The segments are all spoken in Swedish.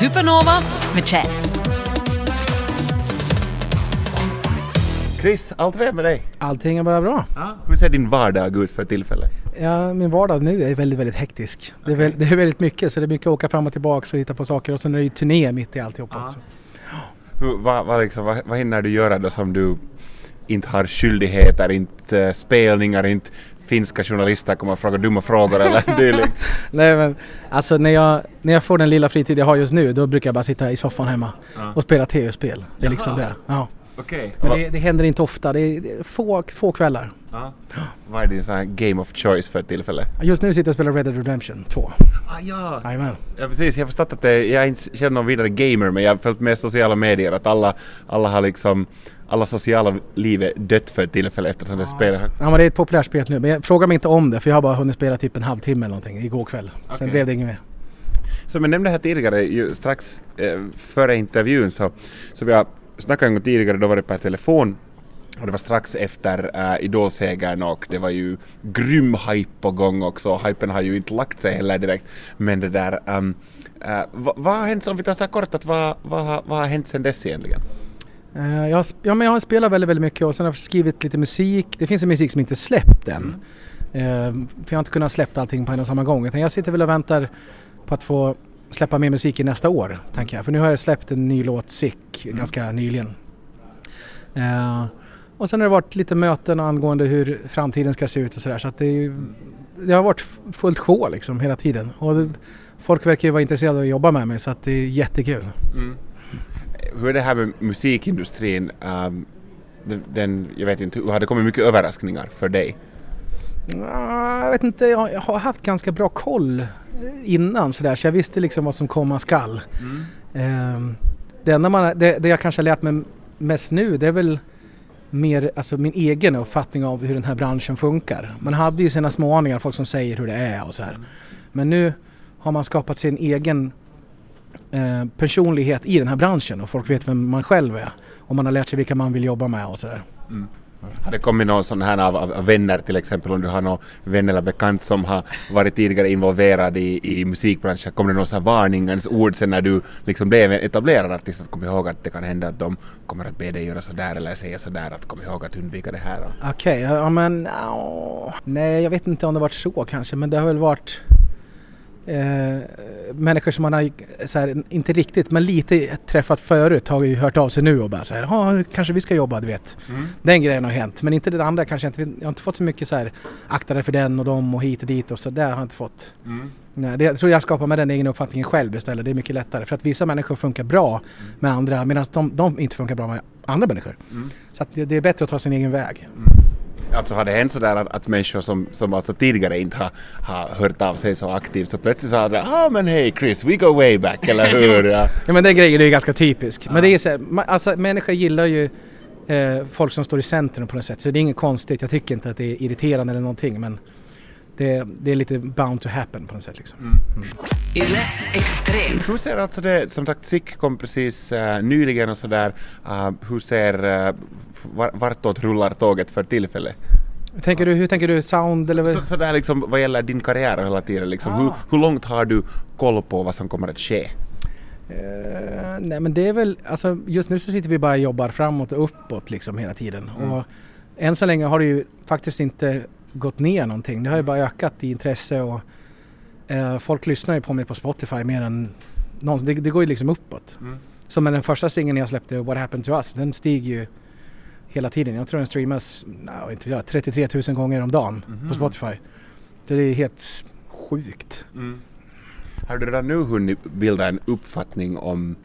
Supernova med Chad. Chris, allt väl med dig? Allting är bara bra. Ja. Hur ser din vardag ut för tillfället? Ja, min vardag nu är väldigt, väldigt hektisk. Det, är väl, det är väldigt mycket så det är mycket att åka fram och tillbaka och hitta på saker och sen är det ju turné mitt i alltihop Ja. också. Hur, vad, vad, liksom, vad, vad hinner du göra då som du inte har skyldigheter, inte eh, spelningar, inte finska journalister kommer och frågar dumma frågor eller dylikt? Nej men alltså när jag, när jag får den lilla fritid jag har just nu då brukar jag bara sitta i soffan hemma Ja. och spela tv-spel. Det är liksom Jaha. det. Ja. Okej. Men det, det händer inte ofta. Det är, det är få, få kvällar. Ja. Vad är din sån här game of choice för tillfället? Just nu sitter jag och spelar Red Dead Redemption 2. Ah, ja. Jajamän. ja, precis. Jag har förstått att det, jag är inte själv någon vidare gamer men jag har följt med sociala medier att alla, alla har liksom alla sociala liv är dött för tillfället eftersom det spelar. Ja men det är ett populärt spel nu. Men jag, fråga mig inte om det för jag har bara hunnit spela typ en halvtimme eller någonting igår kväll. Sen Okej. blev det inget mer. Som jag nämnde här tidigare, ju strax eh, före intervjun så, så vi har snackat en gång tidigare, då var det per telefon och det var strax efter äh, Idol-segern och det var ju grym hype på gång också. Hypen har ju inte lagt sig heller direkt. Men det där, um, äh, vad, vad har hänt, om vi tar så här kort, att vad, vad, vad har hänt sedan dess egentligen? Eh, jag, har, ja, men jag har spelat väldigt, väldigt mycket och sen har jag skrivit lite musik. Det finns en musik som inte släppt än. Eh, för jag har inte kunnat släppa allting på en och samma gång. Utan jag sitter väl och väntar på att få släppa mer musik i nästa år, tänker jag. För nu har jag släppt en ny låt, Sick, ganska nyligen. Eh, och sen har det varit lite möten angående hur framtiden ska se ut och sådär. Så att det, ju- det har varit fullt sjå liksom hela tiden. Och det, folk verkar ju vara intresserade av att jobba med mig så att det är jättekul. Hur är det här med musikindustrin? Um, den, den, jag vet inte, har det kommit mycket överraskningar för dig? Ja, Jag vet inte, jag har haft ganska bra koll innan sådär så jag visste liksom vad som komma skall. Ehm, Det enda man, det, det jag kanske har lärt mig mest nu det är väl mer alltså min egen uppfattning av hur den här branschen funkar. Man hade ju sina små aningar, folk som säger hur det är och så här. Men nu har man skapat sin egen eh, personlighet i den här branschen och folk vet vem man själv är. Och man har lärt sig vilka man vill jobba med och sådär. Mm. Har det kommit någon sån här av, av, vänner till exempel om du har någon vän eller bekant som har varit tidigare involverad i, i musikbranschen, kommer det någon sån här varningens ord sen när du liksom blev en etablerad artist att kom ihåg att det kan hända att de kommer att be dig göra sådär eller säga sådär att kom ihåg att undvika det här. Okej, ja men ja, nej jag vet inte om det varit så kanske men det har väl varit eh, människor som man har, så här, inte riktigt men lite träffat förut har ju hört av sig nu och bara så här, ja kanske vi ska jobba du vet. Den grejen har hänt men inte det andra kanske inte, jag har inte fått så mycket så här akta dig för den och dem och hit och dit och så där har jag inte fått. Nej, det, jag tror jag skapar med den egna uppfattningen själv istället. Det är mycket lättare för att vissa människor funkar bra med andra medan de, de inte funkar bra med andra människor. Så att det, det är bättre att ta sin egen väg. Alltså har det hänt sådär att, att människor som, som alltså tidigare inte har, har hört av sig så aktivt så plötsligt sa de ah men hej Chris, we go way back eller hur? Ja. Ja men den grejen är ju ganska typisk. Men det är så här, alltså människor gillar ju eh, folk som står i centrum på något sätt. Så det är inget konstigt. Jag tycker inte att det är irriterande eller någonting men det, det är lite bound to happen på något sätt liksom. Yle Extrem. Hur ser alltså det, som sagt SIK kom precis uh, nyligen och sådär, uh, hur ser, uh, var, vartåt rullar tåget för tillfället? Tänker du, hur tänker du? Sound eller? Så, så där liksom vad gäller din karriär hela tiden liksom, Ah. hur, hur långt har du koll på vad som kommer att ske? Eh, nej men det är väl, alltså just nu så sitter vi bara och jobbar framåt och uppåt liksom hela tiden. Och än så länge har det ju faktiskt inte gått ner någonting. Det har ju bara ökat i intresse och eh, folk lyssnar ju på mig på Spotify mer än någonsin. Det, det går ju liksom uppåt. Som med den första singeln jag släppte, What Happened To Us, den stiger ju hela tiden. Jag tror den streamas, nej, inte jag, 33 000 gånger om dagen på Spotify. Så det är helt sjukt. Har du redan nu hunnit bilda en uppfattning om,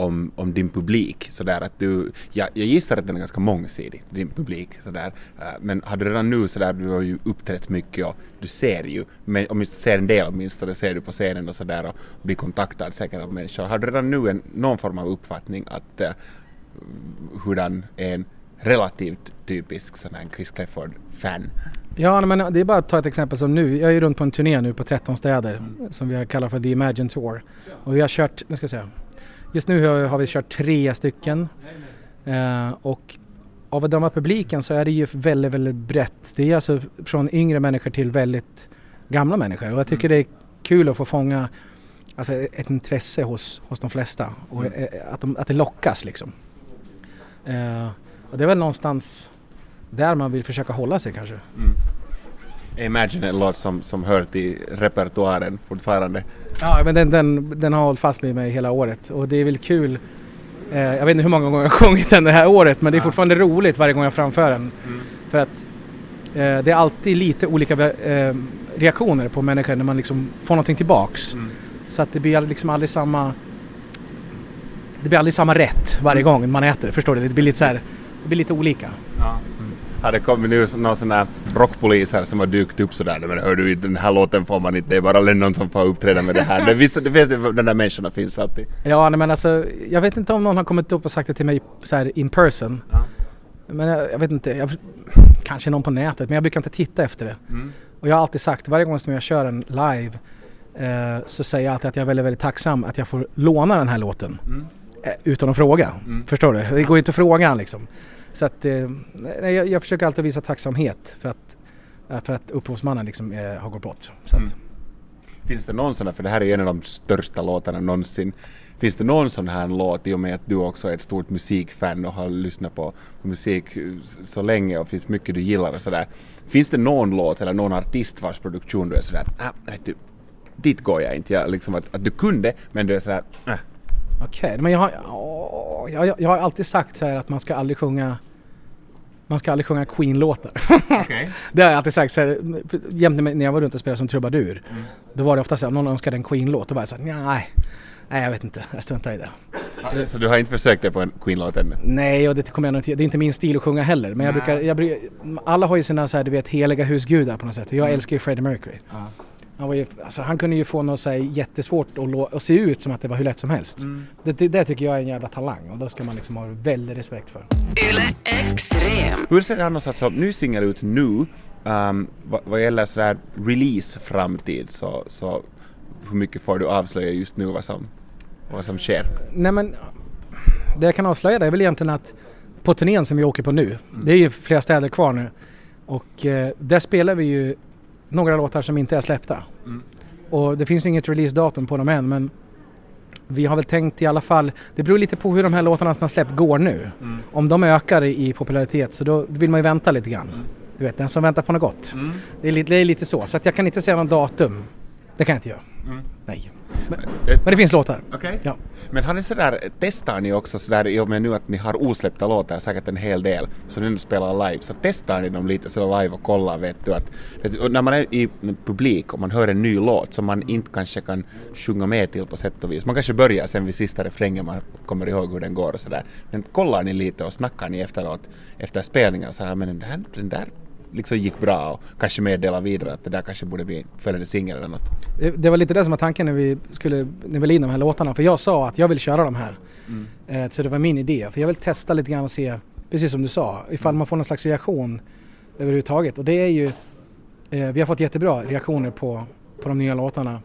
om, om din publik? Sådär att du, ja, jag gissar att den är ganska mångsidig, din publik. Sådär. Eh, men har du redan nu sådär, du har ju uppträtt mycket och du ser ju, men om du ser en del åtminstone, ser du på scenen och sådär och blir kontaktad säkert av människor. Har du redan nu en, någon form av uppfattning att uh, hurdan är en relativt typisk sån här Chris Clefford-fan? Ja, men det är bara att ta ett exempel som nu. Jag är ju runt på en turné nu på 13 städer som vi har kallat för The Imagine Tour. Och vi har kört, nu ska jag säga, just nu har, vi kört tre stycken. Eh, och av att döma publiken så är det ju väldigt, väldigt brett. Det är alltså från yngre människor till väldigt gamla människor. Och jag tycker det är kul att få fånga alltså ett intresse hos, hos de flesta och Mm. eh, att, de, att det lockas liksom. Eh, och det är väl någonstans där man vill försöka hålla sig kanske. Imagine en låt som, som hör till repertoaren fortfarande. Ja, men den, den, den har hållit fast med mig hela året och det är väl kul. Eh, jag vet inte hur många gånger jag har sjungit den det här året men det är fortfarande roligt varje gång jag framför den. För att eh, det är alltid lite olika eh, reaktioner på människor när man liksom får någonting tillbaks. Så att det blir liksom aldrig samma det blir aldrig samma rätt varje gång man äter förstår du? Det blir lite så här, det blir lite olika. Har det kommit nu någon sån här rockpolis här som har dykt upp sådär men hör du den här låten får man inte, det är bara Lennon som får uppträda med det här. Det, visst, det vet du, de där människorna finns alltid. Ja, nej, men alltså jag vet inte om någon har kommit upp och sagt det till mig så här in person. Ja. Men jag, jag vet inte, jag, kanske någon på nätet, men jag brukar inte titta efter det. Mm. Och jag har alltid sagt, varje gång som jag kör en live eh, så säger jag alltid att jag är väldigt, väldigt tacksam att jag får låna den här låten. Mm. Eh, utan att fråga. Mm. Förstår du? Det går inte att fråga liksom. Så att eh, nej, jag, jag försöker alltid visa tacksamhet för att, eh, för att upphovsmannen liksom, eh, har gått bort. Så att, Mm. Finns det någon sån här, för det här är ju en av de största låtarna någonsin. Finns det någon sån här låt i och med att du också är ett stort musikfan och har lyssnat på musik eh, så länge och finns mycket du gillar och sådär. Finns det någon låt eller någon artist vars produktion du är sådär, ah, vet du, dit går jag inte. Jag, liksom att, att du kunde men du är sådär, äh. Okej, men jag har, åh, jag, jag, har alltid sagt så här att man ska aldrig sjunga man ska aldrig sjunga Queen-låtar. Okej. det har jag alltid sagt. Så här, jämt när jag var runt och spelade som trubadur. Mm. Då var det ofta så här, någon önskade en Queen-låt. Då var jag så här, nej, nej jag vet inte. Jag struntar i det. Så du har inte försökt dig på en Queen-låt ännu? Nej, och det kommer jag nog inte Det är inte min stil att sjunga heller. Men jag brukar, jag, alla har ju sina så här, du vet, heliga husgudar på något sätt. Jag Mm. älskar ju Freddie Mercury. Ja. Han, var ju, alltså, han kunde ju få något så här, jättesvårt att, att se ut som att det var hur lätt som helst. Mm. Det, det, det tycker jag är en jävla talang och då ska man liksom ha väldigt respekt för. Extrem. Hur ser det annars alltså, ny singel ut nu? Um, vad, vad gäller sådär release-framtid så, så hur mycket får du avslöja just nu vad som, vad som sker? Nej men det jag kan avslöja det är väl egentligen att på turnén som vi åker på nu, det är ju flera städer kvar nu och eh, där spelar vi ju några låtar som inte är släppta. Mm. Och det finns inget releasedatum på dem än men vi har väl tänkt i alla fall, det beror lite på hur de här låtarna som har släppt går nu. Mm. Om de ökar i popularitet så då vill man ju vänta lite grann. Du vet, den som väntar på något gott. Mm. Det, är lite, det är lite så, så att jag kan inte säga någon datum. Det kan jag inte göra. Mm. Nej. Men, men det finns låtar. Okej. Ja. Men har ni sådär, testar ni också sådär i och med nu att ni har osläppta låtar, säkert en hel del, som ni nu spelar live, så testar ni dem lite sådär live och kollar vet du att, vet du, när man är i publik och man hör en ny låt som man inte kanske kan sjunga med till på sätt och vis, man kanske börjar sen vid sista refrängen, man kommer ihåg hur den går och sådär, men kollar ni lite och snackar ni efteråt, efter spelningen så här, men den där, den där liksom gick bra och kanske meddelar vidare att det där kanske borde bli följande singel eller något. Det, det var lite det som var tanken när vi skulle nivella in de här låtarna. För jag sa att jag vill köra de här. Eh, så det var min idé. För jag vill testa lite grann och se, precis som du sa, ifall man får någon slags reaktion överhuvudtaget. Och det är ju, eh, vi har fått jättebra reaktioner på, på de nya låtarna.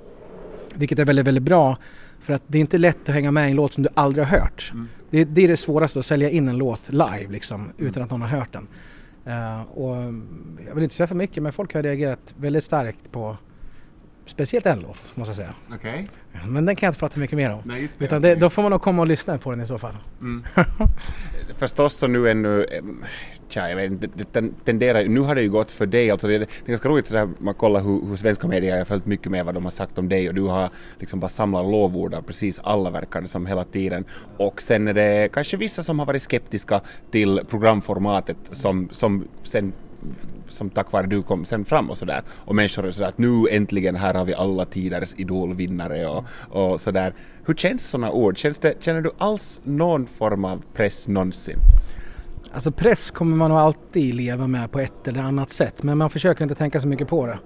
Vilket är väldigt, väldigt bra. För att det är inte lätt att hänga med i en låt som du aldrig har hört. Det, det är det svåraste att sälja in en låt live liksom, utan att någon har hört den. Eh, och jag vill inte säga för mycket men folk har reagerat väldigt starkt på speciellt en låt måste jag säga. Okej. Men den kan jag inte prata mycket mer om. Nej, det, Utan det, då får man nog komma och lyssna på den i så fall. Mm. Förstås så nu ännu, em, tja jag vet inte, det ten- tenderar nu har det ju gått för dig alltså, det, det är ganska roligt sådär, man kollar hur, hur svenska medier, jag har följt mycket med vad de har sagt om dig och du har liksom bara samlat lovord av precis alla verkar det som hela tiden. Och sen är det kanske vissa som har varit skeptiska till programformatet som, som sen som tack vare du kom sen fram och sådär. Och människor är sådär att nu äntligen här har vi alla tiders idolvinnare och, och sådär. Hur känns sådana ord? Känns det, känner du alls någon form av press någonsin? Alltså press kommer man nog alltid leva med på ett eller annat sätt. Men man försöker inte tänka så mycket på det.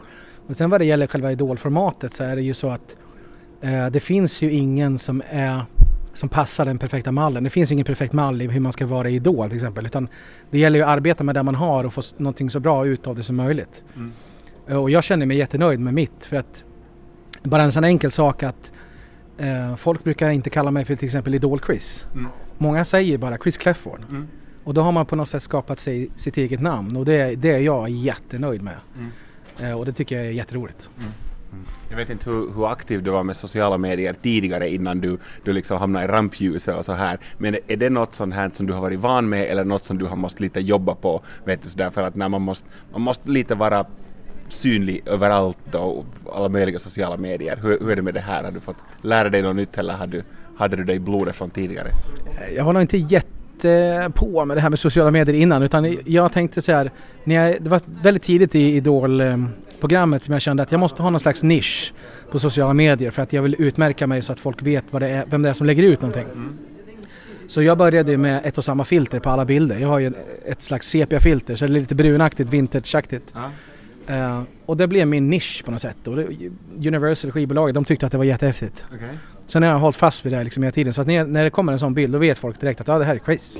Och sen vad det gäller själva idolformatet så är det ju så att eh, det finns ju ingen som är som passar den perfekta mallen. Det finns ingen perfekt mall i hur man ska vara i Idol till exempel. Utan det gäller ju att arbeta med det man har och få någonting så bra ut av det som möjligt. Eh, Och jag känner mig jättenöjd med mitt för att bara en sån enkel sak att eh, folk brukar inte kalla mig för till exempel Idol-Chris. Många säger bara Chris Clefford. Och då har man på något sätt skapat sig sitt eget namn och det, det är jag jättenöjd med. Eh, och det tycker jag är jätteroligt. Jag vet inte hur, hur aktiv du var med sociala medier tidigare innan du, du liksom hamnade i rampljuset och så här. Men är det något sånt här som du har varit van med eller något som du har måste lite jobba på? Vet du sådär för att när man måste, man måste lite vara synlig överallt och alla möjliga sociala medier. Hur, hur är det med det här? Har du fått lära dig något nytt eller har du, hade du det i blodet från tidigare? Jag var nog inte jätte på med det här med sociala medier innan utan jag tänkte så här, när jag, det var väldigt tidigt i Idol eh, Idol-programmet som jag kände att jag måste ha någon slags nisch på sociala medier för att jag vill utmärka mig så att folk vet vad det är, vem det är som lägger ut någonting. Mm. Så jag började med ett och samma filter på alla bilder. Jag har ju ett slags sepia-filter så det är lite brunaktigt, vintageaktigt. Ja. Uh, och det blev min nisch på något sätt. Och det, Universal skivbolaget, de tyckte att det var jättehäftigt. Okay. Sen har jag hållit fast vid det liksom hela tiden. Så att när, när det kommer en sån bild då vet folk direkt att ja, det här är Chris.